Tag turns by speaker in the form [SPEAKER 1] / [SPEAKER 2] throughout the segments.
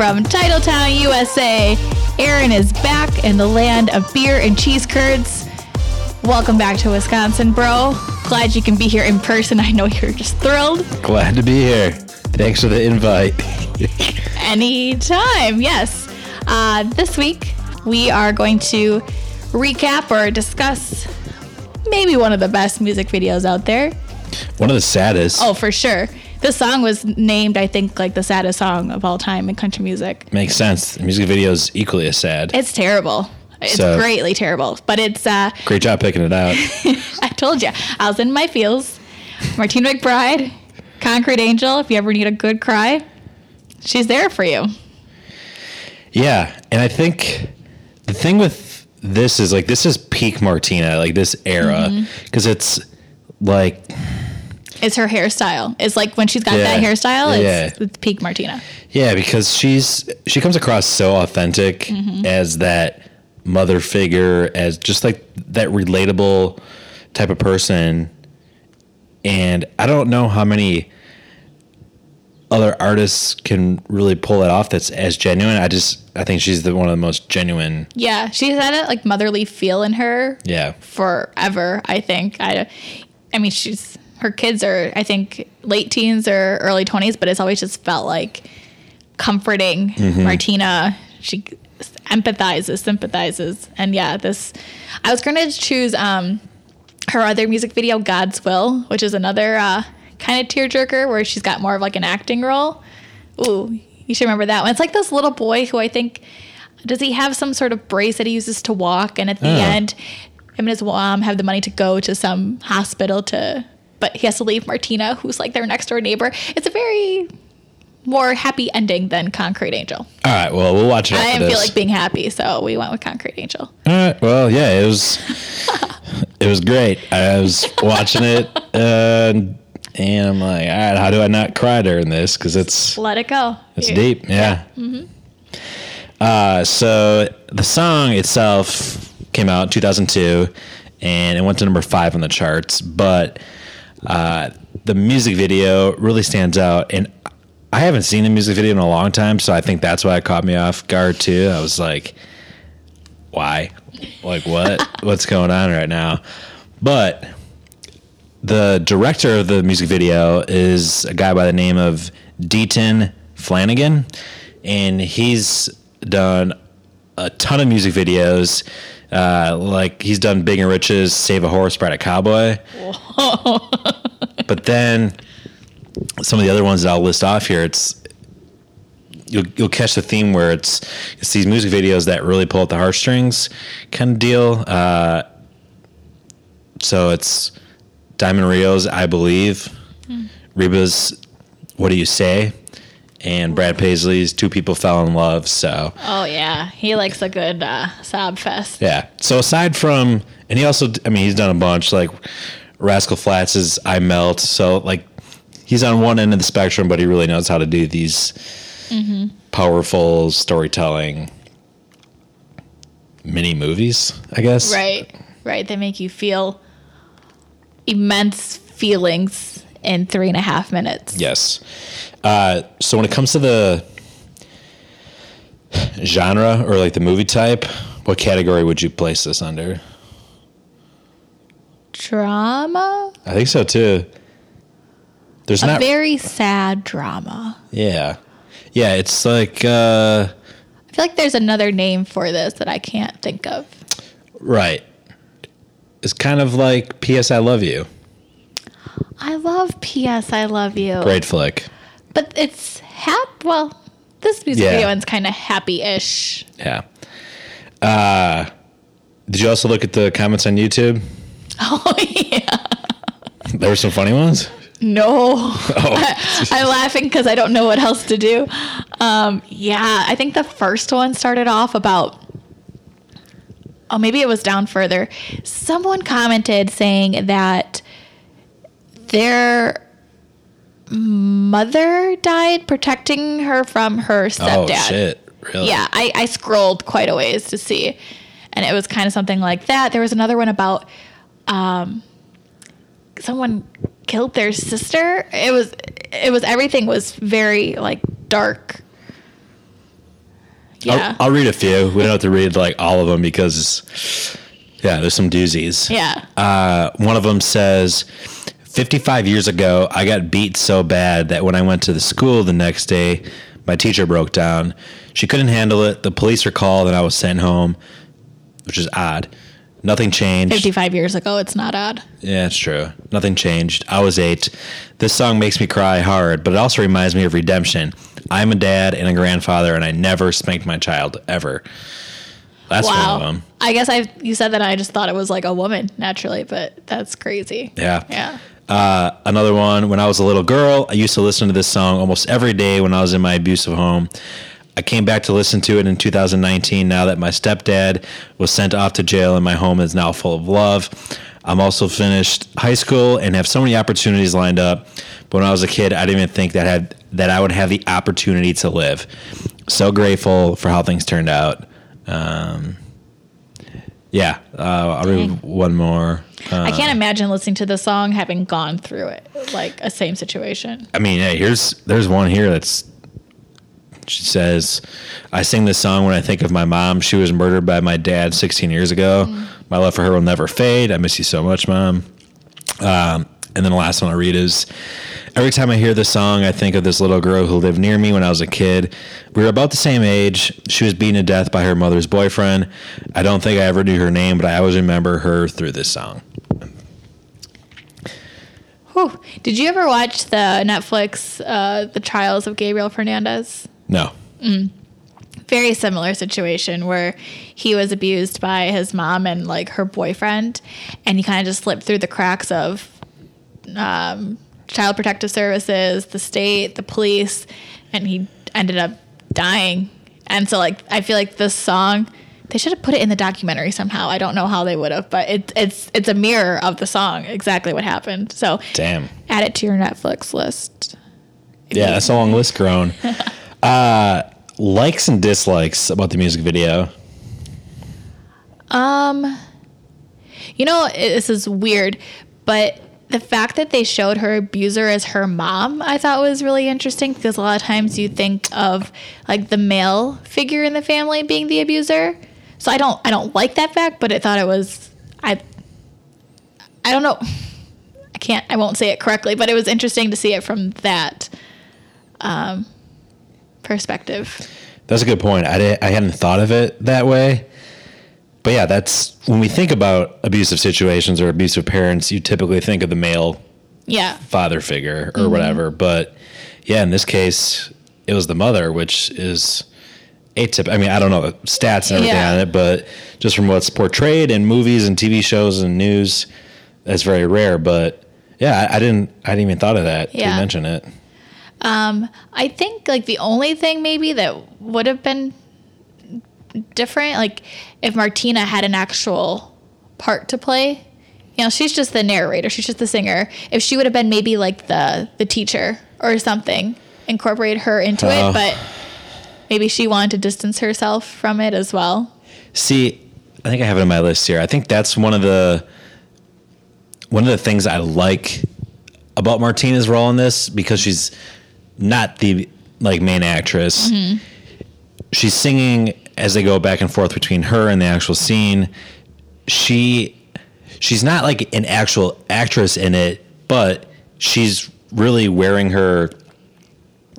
[SPEAKER 1] from Titletown, USA. Aaron is back in the land of beer and cheese curds. Welcome back to Wisconsin, bro. Glad you can be here in person. I know you're just thrilled.
[SPEAKER 2] Glad to be here. Thanks for the invite.
[SPEAKER 1] Anytime, yes. Uh, this week, we are going to recap or discuss maybe one of the best music videos out there.
[SPEAKER 2] One of the saddest.
[SPEAKER 1] Oh, for sure. This song was named, I think, like the saddest song of all time in country music.
[SPEAKER 2] Makes sense. The music video is equally as sad.
[SPEAKER 1] It's terrible. It's
[SPEAKER 2] So-
[SPEAKER 1] greatly terrible. But it's, uh,
[SPEAKER 2] Great job picking it out.
[SPEAKER 1] I told you, I was in my feels. Martina McBride, Concrete Angel, if you ever need a good cry, she's there for you.
[SPEAKER 2] yeah, and I think the thing with this is like this is peak Martina, like this era,
[SPEAKER 1] Mm-hmm.
[SPEAKER 2] because it's like
[SPEAKER 1] It's her hairstyle. It's like when she's got
[SPEAKER 2] Yeah.
[SPEAKER 1] that hairstyle, it's,
[SPEAKER 2] Yeah.
[SPEAKER 1] it's peak Martina.
[SPEAKER 2] yeah, because she's she comes across so authentic
[SPEAKER 1] Mm-hmm.
[SPEAKER 2] as that mother figure, as just like that relatable type of person, and I don't know how many other artists can really pull it off that's as genuine. I just I think she's the one of the most genuine.
[SPEAKER 1] Yeah, she's had a like motherly feel in her
[SPEAKER 2] Yeah.
[SPEAKER 1] forever. I think. I, I mean, she's her kids are I think late teens or early twenties, but it's always just felt like comforting. Martina, she empathizes, sympathizes, and yeah, this. I was gonna choose um her other music video, God's Will, which is another uh, kind of tearjerker where she's got more of like an acting role. Ooh, you should remember that one. It's like this little boy who I think does he have some sort of brace that he uses to walk, and at the
[SPEAKER 2] Oh.
[SPEAKER 1] end, him and his mom have the money to go to some hospital to, but he has to leave Martina, who's like their next door neighbor. It's a very more happy ending than Concrete Angel.
[SPEAKER 2] All right. Well, we'll watch it.
[SPEAKER 1] I feel like being happy, so we went with Concrete Angel.
[SPEAKER 2] All right. Well, yeah, it was it was great. I was watching it, uh, and I'm like, all right, how do I not cry during this? Because it's
[SPEAKER 1] Let it go.
[SPEAKER 2] it's deep. Yeah. Uh, so the song itself came out in 2002, and it went to number five on the charts. But uh, the music video really stands out, and I haven't seen the music video in a long time, so I think that's why it caught me off guard too. I was like, why? Like what? What's going on right now? But the director of the music video is a guy by the name of Deaton Flanigen, and he's done a ton of music videos. Uh, like he's done Big and Rich's "Save a Horse, Ride a Cowboy," but then some of the other ones that I'll list off here, it's you'll you'll catch the theme where it's it's these music videos that really pull at the heartstrings kind of deal. Uh, so it's Diamond Rio's "I Believe," Reba's "What Do You Say," and Brad Paisley's "Two People Fell in Love." So
[SPEAKER 1] Oh yeah, he likes a good uh, sob fest.
[SPEAKER 2] yeah. So aside from, and he also, I mean, he's done a bunch like Rascal Flatts' is "I Melt." So like, he's on one end of the spectrum, but he really knows how to do these powerful storytelling mini movies. I guess.
[SPEAKER 1] Right, right. They make you feel immense feelings in three and a half minutes.
[SPEAKER 2] Yes. Uh, so when it comes to the genre or like the movie type, what category would you place this under?
[SPEAKER 1] Drama,
[SPEAKER 2] I think so too. There's
[SPEAKER 1] a
[SPEAKER 2] not.
[SPEAKER 1] very sad drama.
[SPEAKER 2] yeah. Yeah, it's like uh
[SPEAKER 1] I feel like there's another name for this that I can't think of.
[SPEAKER 2] right. It's kind of like PS I Love You.
[SPEAKER 1] I love P.S. I Love You.
[SPEAKER 2] Great flick.
[SPEAKER 1] But it's hap. Well, this music
[SPEAKER 2] Yeah.
[SPEAKER 1] video one's kind of happy-ish.
[SPEAKER 2] Yeah. Uh did you also look at the comments on YouTube?
[SPEAKER 1] Oh yeah.
[SPEAKER 2] There were some funny ones.
[SPEAKER 1] No.
[SPEAKER 2] Oh,
[SPEAKER 1] I'm laughing because I don't know what else to do. Um, yeah, I think the first one started off about. Oh, maybe it was down further. Someone commented saying that their mother died protecting her from her stepdad.
[SPEAKER 2] oh shit! Really?
[SPEAKER 1] Yeah, I, I scrolled quite a ways to see, and it was kind of something like that. There was another one about um, someone killed their sister. It was it was everything was very like dark. Yeah.
[SPEAKER 2] I'll, I'll read a few. We don't have to read like all of them because, yeah, there's some doozies.
[SPEAKER 1] yeah.
[SPEAKER 2] Uh, one of them says, 55 years ago, I got beat so bad that when I went to the school the next day, my teacher broke down. She couldn't handle it. The police were called and I was sent home, which is odd. Nothing changed.
[SPEAKER 1] 55 years ago, it's not odd.
[SPEAKER 2] Yeah, it's true. Nothing changed. I was eight. This song makes me cry hard, but it also reminds me of redemption. I'm a dad and a grandfather, and I never spanked my child ever. That's one of
[SPEAKER 1] wow.
[SPEAKER 2] them.
[SPEAKER 1] I guess I you said that I just thought it was like a woman naturally, but that's crazy.
[SPEAKER 2] Yeah.
[SPEAKER 1] Yeah.
[SPEAKER 2] Uh, another one, when I was a little girl, I used to listen to this song almost every day when I was in my abusive home. I came back to listen to it in 2019 now that my stepdad was sent off to jail and my home is now full of love. I'm also finished high school and have so many opportunities lined up. But when I was a kid, I didn't even think that had that I would have the opportunity to live. So grateful for how things turned out. Um, yeah, uh, I'll read one more. Uh,
[SPEAKER 1] I can't imagine listening to the song having gone through it, like a same situation.
[SPEAKER 2] I mean, hey, here's there's one here that's she says, I sing this song when I think of my mom. She was murdered by my dad 16 years ago. My love for her will never fade. I miss you so much, mom. Um, and then the last one I read is Every time I hear this song, I think of this little girl who lived near me when I was a kid. We were about the same age. She was beaten to death by her mother's boyfriend. I don't think I ever knew her name, but I always remember her through this song.
[SPEAKER 1] Whew. Did you ever watch the Netflix uh, The Trials of Gabriel Fernandez?
[SPEAKER 2] No.
[SPEAKER 1] Very similar situation where he was abused by his mom and like her boyfriend, and he kind of just slipped through the cracks of um, child protective services, the state, the police, and he ended up dying. And so, like, I feel like this song, they should have put it in the documentary somehow. I don't know how they would have, but it, it's it's a mirror of the song, exactly what happened. So,
[SPEAKER 2] Damn.
[SPEAKER 1] add it to your Netflix list.
[SPEAKER 2] Yeah, that's a long list grown. uh, likes and dislikes about the music video.
[SPEAKER 1] Um, you know, this is weird, but the fact that they showed her abuser as her mom, I thought was really interesting because a lot of times you think of like the male figure in the family being the abuser. So I don't, I don't like that fact, but I thought it was, I, I don't know, I can't, I won't say it correctly, but it was interesting to see it from that, um, perspective.
[SPEAKER 2] That's a good point. I, I hadn't thought of it that way. But yeah, that's when we think about abusive situations or abusive parents, you typically think of the male
[SPEAKER 1] Yeah.
[SPEAKER 2] father figure or mm-hmm. whatever. But yeah, in this case, it was the mother, which is atypical. I mean, I don't know the stats and everything
[SPEAKER 1] Yeah.
[SPEAKER 2] on it, but just from what's portrayed in movies and TV shows and news, that's very rare. But yeah, I, I didn't, I didn't even thought of that.
[SPEAKER 1] Yeah.
[SPEAKER 2] To mention it.
[SPEAKER 1] Um, I think like the only thing maybe that would have been different, like if Martina had an actual part to play. You know, she's just the narrator. She's just the singer. If she would have been maybe like the the teacher or something, incorporate her into
[SPEAKER 2] Oh.
[SPEAKER 1] it, but maybe she wanted to distance herself from it as well.
[SPEAKER 2] See, I think I have it on my list here. I think that's one of the one of the things I like about Martina's role in this because she's not the like main actress. Mm-hmm. She's singing as they go back and forth between her and the actual scene. She she's not like an actual actress in it, but she's really wearing her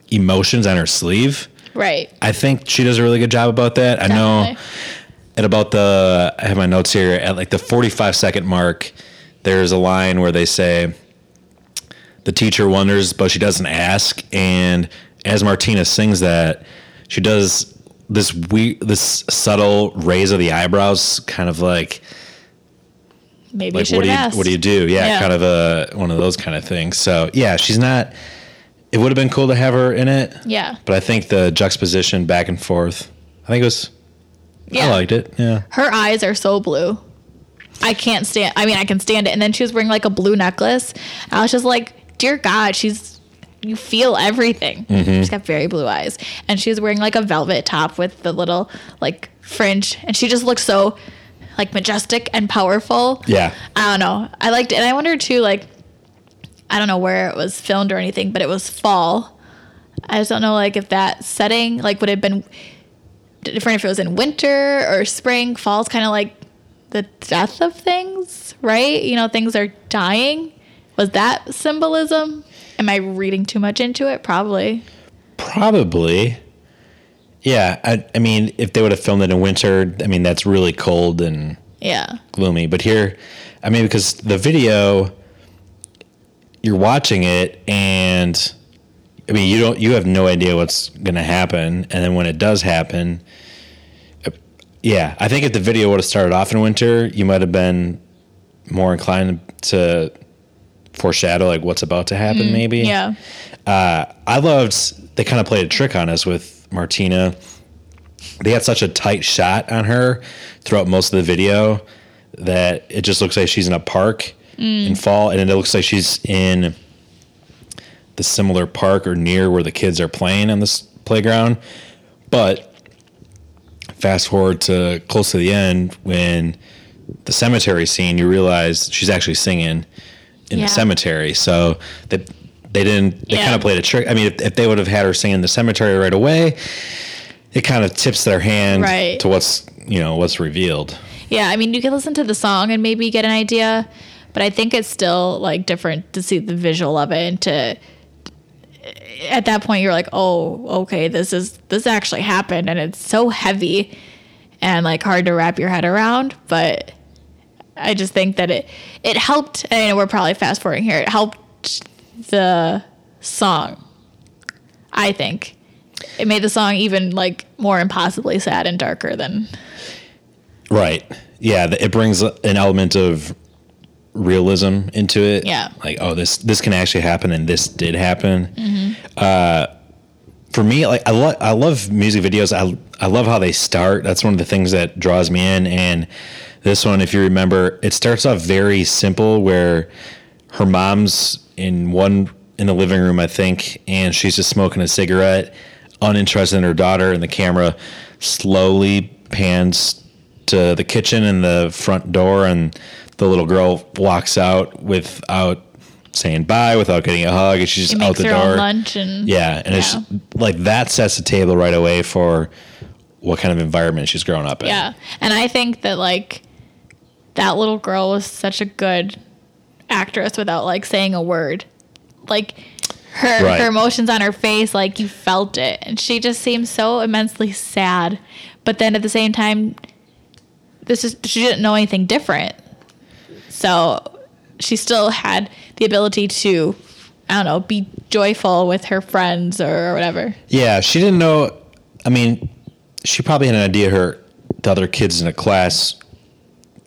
[SPEAKER 2] emotions on her sleeve.
[SPEAKER 1] Right.
[SPEAKER 2] I think she does a really good job about that. I know at about the I have my notes here at like the 45 second mark there's a line where they say the teacher wonders but she doesn't ask and as Martina sings that she does this we this subtle raise of the eyebrows kind of like
[SPEAKER 1] Maybe
[SPEAKER 2] like what do you
[SPEAKER 1] asked.
[SPEAKER 2] what do you do yeah,
[SPEAKER 1] Yeah.
[SPEAKER 2] kind of a one of those kind of things so yeah she's not it would have been cool to have her in it
[SPEAKER 1] Yeah.
[SPEAKER 2] but I think the juxtaposition back and forth I think it was
[SPEAKER 1] Yeah.
[SPEAKER 2] I liked it yeah
[SPEAKER 1] her eyes are so blue. I can't stand. I mean, I can stand it. And then she was wearing like a blue necklace. I was just like, dear God, she's. You feel everything. Mm-hmm. She's got very blue eyes, and she was wearing like a velvet top with the little like fringe, and she just looked so like majestic and powerful.
[SPEAKER 2] Yeah.
[SPEAKER 1] I don't know. I liked it, and I wondered too, like, I don't know where it was filmed or anything, but it was fall. I just don't know, like, if that setting like would have been different if it was in winter or spring. Fall's kind of like the death of things, right? You know, things are dying. Was that symbolism? Am I reading too much into it? Probably.
[SPEAKER 2] Probably. Yeah, I, I mean, if they would have filmed it in winter, I mean, that's really cold and
[SPEAKER 1] Yeah.
[SPEAKER 2] gloomy. But here, I mean, because the video, you're watching it, and I mean, you don't, you have no idea what's going to happen, and then when it does happen, uh, yeah, I think if the video would have started off in winter, you might have been more inclined to foreshadow like what's about to happen, maybe.
[SPEAKER 1] Yeah.
[SPEAKER 2] Uh, I loved they kind of played a trick on us with Martina. They had such a tight shot on her throughout most of the video that it just looks like she's in a park in fall, and it looks like she's in the similar park or near where the kids are playing on this playground. But fast forward to close to the end when the cemetery scene, you realize she's actually singing in
[SPEAKER 1] Yeah.
[SPEAKER 2] the cemetery. So they they didn't they
[SPEAKER 1] Yeah.
[SPEAKER 2] kind of played a trick. I mean, if, if they would have had her sing in the cemetery right away, it kind of tips their hand
[SPEAKER 1] Right.
[SPEAKER 2] to what's you know what's revealed.
[SPEAKER 1] Yeah, I mean, you can listen to the song and maybe get an idea, but I think it's still like different to see the visual of it and to at that point you're like, "Oh, okay, this is this actually happened." And it's so heavy and like hard to wrap your head around, but I just think that it it helped and I know we're probably fast forwarding here. It helped the song. I think it made the song even like more impossibly sad and darker than
[SPEAKER 2] Right. Yeah, it brings an element of realism into it.
[SPEAKER 1] Yeah.
[SPEAKER 2] Like, oh, this this can actually happen, and this did happen.
[SPEAKER 1] Mm-hmm.
[SPEAKER 2] Uh, for me, like I love I love music videos. I I love how they start. That's one of the things that draws me in. And this one, if you remember, it starts off very simple, where her mom's in one in the living room, I think, and she's just smoking a cigarette, uninterested in her daughter, and the camera slowly pans to the kitchen and the front door, and the little girl walks out without saying bye, without getting a hug, and she's
[SPEAKER 1] she
[SPEAKER 2] just out the door.
[SPEAKER 1] lunch and
[SPEAKER 2] Yeah, and it's like that sets the table right away for what kind of environment she's grown up in.
[SPEAKER 1] Yeah. And I think that like that little girl was such a good actress without like saying a word. Like her
[SPEAKER 2] Right.
[SPEAKER 1] her emotions on her face, like you felt it. And she just seemed so immensely sad. But then at the same time, this is she didn't know anything different. So she still had the ability to I don't know, be joyful with her friends or whatever.
[SPEAKER 2] Yeah, she didn't know. I mean, she probably had an idea her the other kids in the class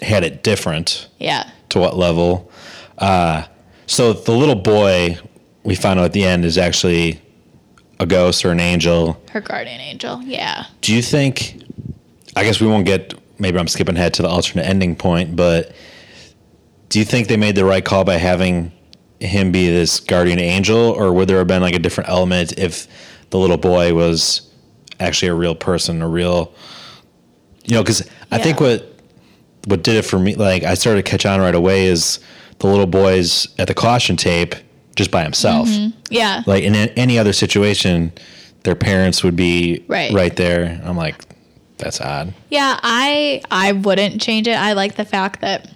[SPEAKER 2] had it different
[SPEAKER 1] Yeah.
[SPEAKER 2] to what level. Uh, so the little boy we found out at the end is actually a ghost or an angel.
[SPEAKER 1] Her guardian angel. Yeah.
[SPEAKER 2] Do you think? I guess we won't get. Maybe I'm skipping ahead to the alternate ending point, but do you think they made the right call by having him be this guardian angel, or would there have been like a different element if the little boy was actually a real person, a real, you know? Because I think what what did it for me, like I started to catch on right away, is the little boy's at the caution tape just by himself. Mm-hmm.
[SPEAKER 1] Yeah.
[SPEAKER 2] Like in a- any other situation, their parents would be
[SPEAKER 1] Right.
[SPEAKER 2] right there. I'm like, that's odd.
[SPEAKER 1] Yeah, I I wouldn't change it. I like the fact that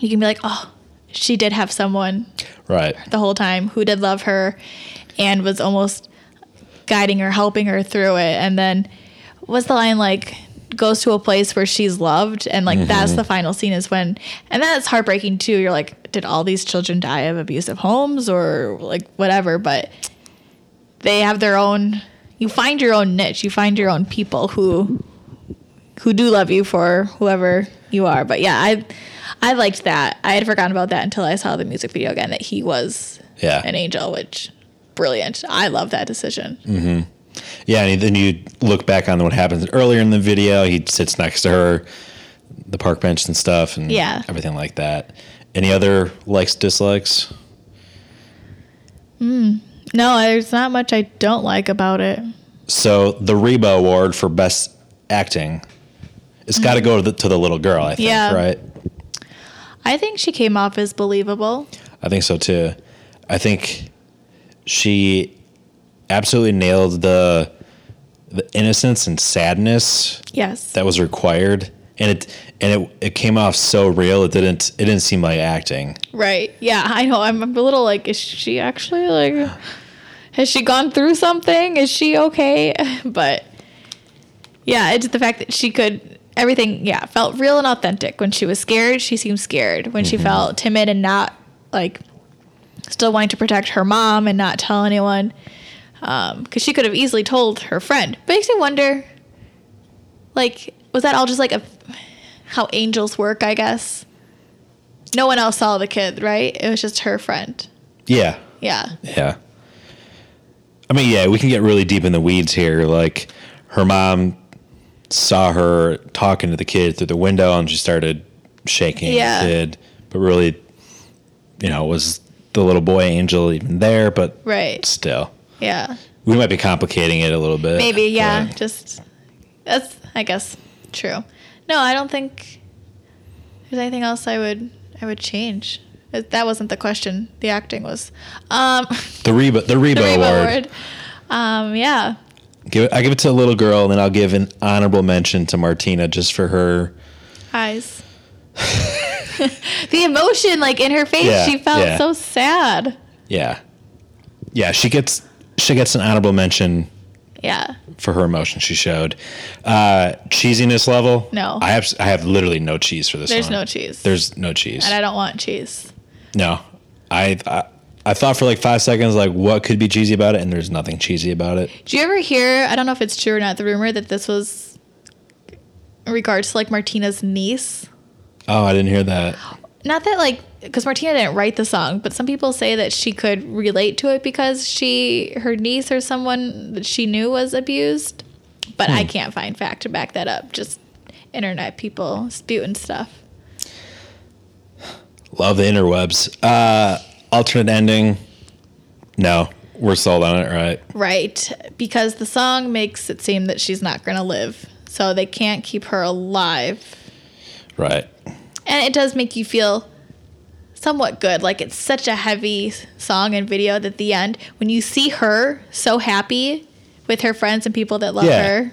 [SPEAKER 1] you can be like, oh, she did have someone
[SPEAKER 2] Right.
[SPEAKER 1] the whole time who did love her and was almost guiding her, helping her through it. And then was the line like goes to a place where she's loved and like that's mm-hmm. the final scene is when and that's heartbreaking too. You're like, did all these children die of abusive homes or like whatever, but they have their own you find your own niche. You find your own people who who do love you for whoever you are. But yeah, I I liked that. I had forgotten about that until I saw the music video again that he was
[SPEAKER 2] Yeah.
[SPEAKER 1] an angel, which brilliant. I love that decision. Mm-hmm.
[SPEAKER 2] Yeah. And then you look back on what happens earlier in the video. He sits next to her, the park bench and stuff, and
[SPEAKER 1] Yeah.
[SPEAKER 2] everything like that. Any other likes, dislikes? Hmm.
[SPEAKER 1] No, there's not much I don't like about it.
[SPEAKER 2] So the Reba Award for Best Acting, it's got to mm. go to the, to the little girl. I think.
[SPEAKER 1] Yeah.
[SPEAKER 2] Right.
[SPEAKER 1] I think she came off as believable.
[SPEAKER 2] I think so too. I think she absolutely nailed the the innocence and sadness
[SPEAKER 1] Yes.
[SPEAKER 2] that was required, and it and it it came off so real. It didn't it didn't seem like acting.
[SPEAKER 1] Right. Yeah, I know. I'm a little like, is she actually like, has she gone through something? Is she okay? But yeah, it's the fact that she could, everything, yeah, felt real and authentic. When she was scared, she seemed scared. When she mm-hmm. felt timid and not like, still wanting to protect her mom and not tell anyone, Um, because she could have easily told her friend. But it makes me wonder, like, was that all just like a, how angels work, I guess? No one else saw the kid, right? It was just her friend.
[SPEAKER 2] Yeah,
[SPEAKER 1] Yeah.
[SPEAKER 2] yeah. I mean, yeah, we can get really deep in the weeds here. Like, her mom saw her talking to the kid through the window, and she started shaking
[SPEAKER 1] Yeah.
[SPEAKER 2] the kid. But really, you know, was the little boy angel even there? But
[SPEAKER 1] Right.
[SPEAKER 2] still,
[SPEAKER 1] Yeah.
[SPEAKER 2] we might be complicating it a little bit.
[SPEAKER 1] Maybe, yeah.
[SPEAKER 2] but-
[SPEAKER 1] Just that's I guess true. No, I don't think there's anything else I would I would change. That that wasn't the question. The acting was. Um
[SPEAKER 2] the Reba, the Reba,
[SPEAKER 1] the Reba
[SPEAKER 2] Award.
[SPEAKER 1] Award. Um yeah.
[SPEAKER 2] Give it, I give it to a little girl, and then I'll give an honorable mention to Martina just for her.
[SPEAKER 1] Eyes. the emotion like in her face,
[SPEAKER 2] Yeah,
[SPEAKER 1] she felt
[SPEAKER 2] yeah.
[SPEAKER 1] so sad.
[SPEAKER 2] Yeah, yeah. She gets she gets an honorable mention
[SPEAKER 1] Yeah.
[SPEAKER 2] for her emotion she showed. Uh, cheesiness level.
[SPEAKER 1] No.
[SPEAKER 2] I have I have literally no cheese for this.
[SPEAKER 1] There's
[SPEAKER 2] one.
[SPEAKER 1] no cheese.
[SPEAKER 2] There's no cheese.
[SPEAKER 1] and I don't want cheese.
[SPEAKER 2] no, I, I I thought for like five seconds like what could be cheesy about it, and there's nothing cheesy about it.
[SPEAKER 1] Do you ever hear? I don't know if it's true or not. The rumor that this was in regards to like Martina's niece.
[SPEAKER 2] Oh, I didn't hear that.
[SPEAKER 1] Not that like because Martina didn't write the song, but some people say that she could relate to it because she her niece or someone that she knew was abused. But
[SPEAKER 2] Hmm.
[SPEAKER 1] I can't find fact to back that up. Just internet people spewing stuff.
[SPEAKER 2] Love the interwebs. Uh, alternate ending. No, we're sold on it, right?
[SPEAKER 1] Right, because the song makes it seem that she's not going to live. So they can't keep her alive.
[SPEAKER 2] Right.
[SPEAKER 1] And it does make you feel somewhat good. Like it's such a heavy song and video that at the end, when you see her so happy with her friends and people that love
[SPEAKER 2] Yeah.
[SPEAKER 1] her,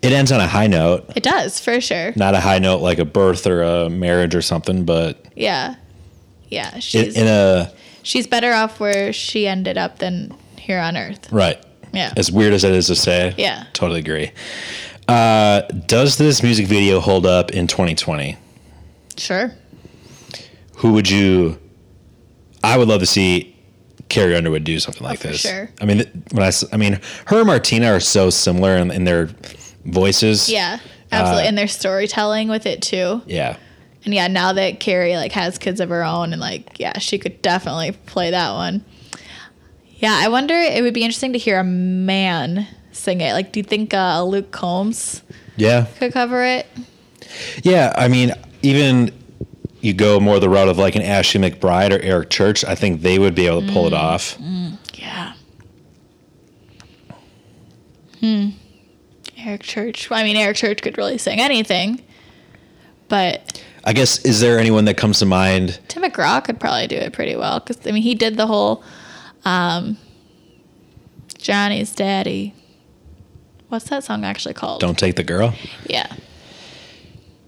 [SPEAKER 2] It ends on a high note.
[SPEAKER 1] it does for sure.
[SPEAKER 2] Not a high note like a birth or a marriage or something, but
[SPEAKER 1] Yeah. Yeah. She's
[SPEAKER 2] in a
[SPEAKER 1] she's better off where she ended up than here on earth.
[SPEAKER 2] right.
[SPEAKER 1] Yeah.
[SPEAKER 2] As weird as it is to say.
[SPEAKER 1] Yeah.
[SPEAKER 2] Totally agree. Uh, does this music video hold up in 2020?
[SPEAKER 1] Sure.
[SPEAKER 2] Who would you? I would love to see Carrie Underwood do something like
[SPEAKER 1] Oh,
[SPEAKER 2] this.
[SPEAKER 1] sure.
[SPEAKER 2] I mean, when I, I mean, her and Martina are so similar in, in their voices.
[SPEAKER 1] Yeah. Absolutely.
[SPEAKER 2] Uh,
[SPEAKER 1] and their storytelling with it too.
[SPEAKER 2] Yeah.
[SPEAKER 1] And yeah, now that Carrie like has kids of her own and like yeah, she could definitely play that one. Yeah, I wonder it would be interesting to hear a man sing it. Like do you think uh, Luke Combs
[SPEAKER 2] Yeah.
[SPEAKER 1] could cover it?
[SPEAKER 2] Yeah, I mean, even you go more the route of like an Ashley McBryde or Eric Church, I think they would be able to pull it off.
[SPEAKER 1] Yeah. Hmm. Eric Church. Well, I mean Eric Church could really sing anything. But
[SPEAKER 2] I guess is there anyone that comes to mind?
[SPEAKER 1] Tim McGraw could probably do it pretty well because I mean he did the whole um, Johnny's Daddy. What's that song actually called?
[SPEAKER 2] Don't take the girl.
[SPEAKER 1] Yeah.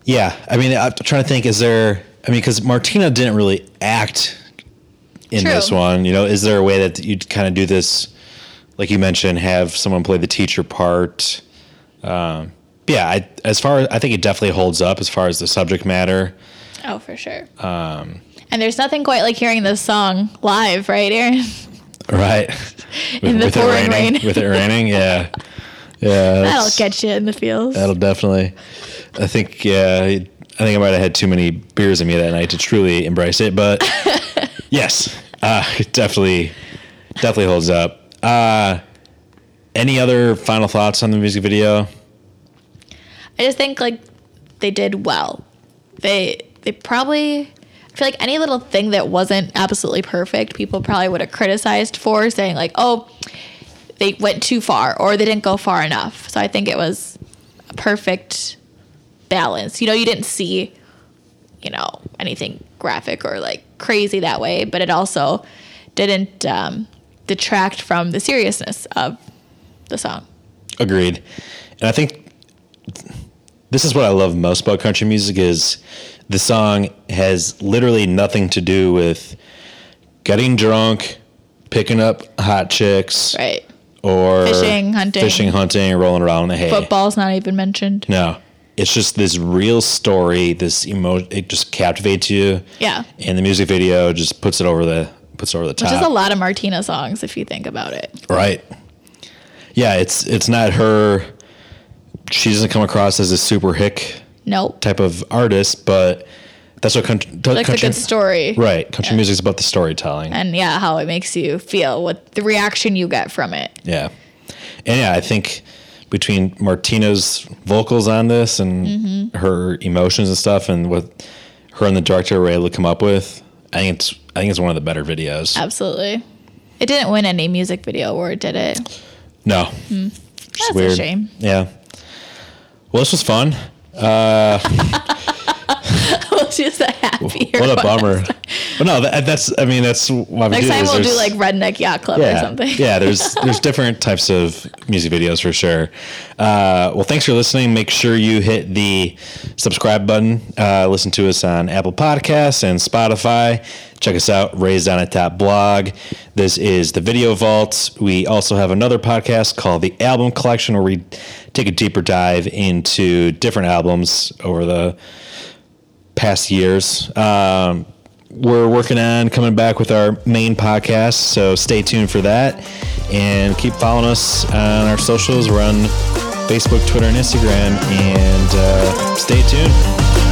[SPEAKER 2] Yeah, I mean, I'm trying to think. Is there? I mean, because Martina didn't really act in
[SPEAKER 1] True.
[SPEAKER 2] this one. You know, is there a way that you'd kind of do this, like you mentioned, have someone play the teacher part? Um, yeah, I, as far as I think it definitely holds up as far as the subject matter.
[SPEAKER 1] Oh, for sure. Um, and there's nothing quite like hearing this song live, right, Aaron?
[SPEAKER 2] Right.
[SPEAKER 1] In the
[SPEAKER 2] it
[SPEAKER 1] pouring
[SPEAKER 2] raining,
[SPEAKER 1] rain.
[SPEAKER 2] with it raining, yeah, yeah.
[SPEAKER 1] That'll get you in the feels.
[SPEAKER 2] That'll definitely. I think yeah. I think I might have had too many beers in me that night to truly embrace it, but yes, uh, it definitely, definitely holds up. Uh, any other final thoughts on the music video?
[SPEAKER 1] I just think like they did well. They they probably I feel like any little thing that wasn't absolutely perfect, people probably would have criticized for saying like, "Oh, they went too far or they didn't go far enough." So I think it was a perfect balance. You know, you didn't see you know anything graphic or like crazy that way, but it also didn't um, detract from the seriousness of the song.
[SPEAKER 2] Agreed. And I think this is what I love most about country music is the song has literally nothing to do with getting drunk, picking up hot chicks,
[SPEAKER 1] Right.
[SPEAKER 2] or
[SPEAKER 1] Fishing, hunting.
[SPEAKER 2] fishing, hunting, rolling around in the hay.
[SPEAKER 1] Football's not even mentioned.
[SPEAKER 2] No, it's just this real story. This emo, it just captivates you.
[SPEAKER 1] Yeah.
[SPEAKER 2] and the music video just puts it over the puts it over the top.
[SPEAKER 1] Which is a lot of Martina songs if you think about it.
[SPEAKER 2] Right. Yeah, it's it's not her. She doesn't come across as a super hick
[SPEAKER 1] Nope.
[SPEAKER 2] type of artist, but that's what country.
[SPEAKER 1] Like a good story.
[SPEAKER 2] Right, country music's about the storytelling.
[SPEAKER 1] And yeah, how it makes you feel, what the reaction you get from it.
[SPEAKER 2] yeah, and yeah, I think between Martina's vocals on this and
[SPEAKER 1] Mm-hmm.
[SPEAKER 2] her emotions and stuff, and what her and the director were able to come up with, I think it's I think it's one of the better videos.
[SPEAKER 1] Absolutely. It didn't win any music video award, did it?
[SPEAKER 2] No,
[SPEAKER 1] That's
[SPEAKER 2] It's
[SPEAKER 1] a shame.
[SPEAKER 2] Yeah. Well, this was fun.
[SPEAKER 1] just a happier
[SPEAKER 2] What a bummer. But no, that, that's. I mean, that's why we
[SPEAKER 1] Next
[SPEAKER 2] do
[SPEAKER 1] time we'll do like Redneck Yacht Club or something.
[SPEAKER 2] yeah. There's there's different types of music videos for sure. Uh, well, thanks for listening. Make sure you hit the subscribe button. Uh, listen to us on Apple Podcasts and Spotify. Check us out, Raised on a Top blog. This is the Video Vault. We also have another podcast called the Album Collection, where we take a deeper dive into different albums over the past years. Um, we're working on coming back with our main podcast, so stay tuned for that. And keep following us on our socials. We're on Facebook, Twitter, and Instagram. And uh, stay tuned.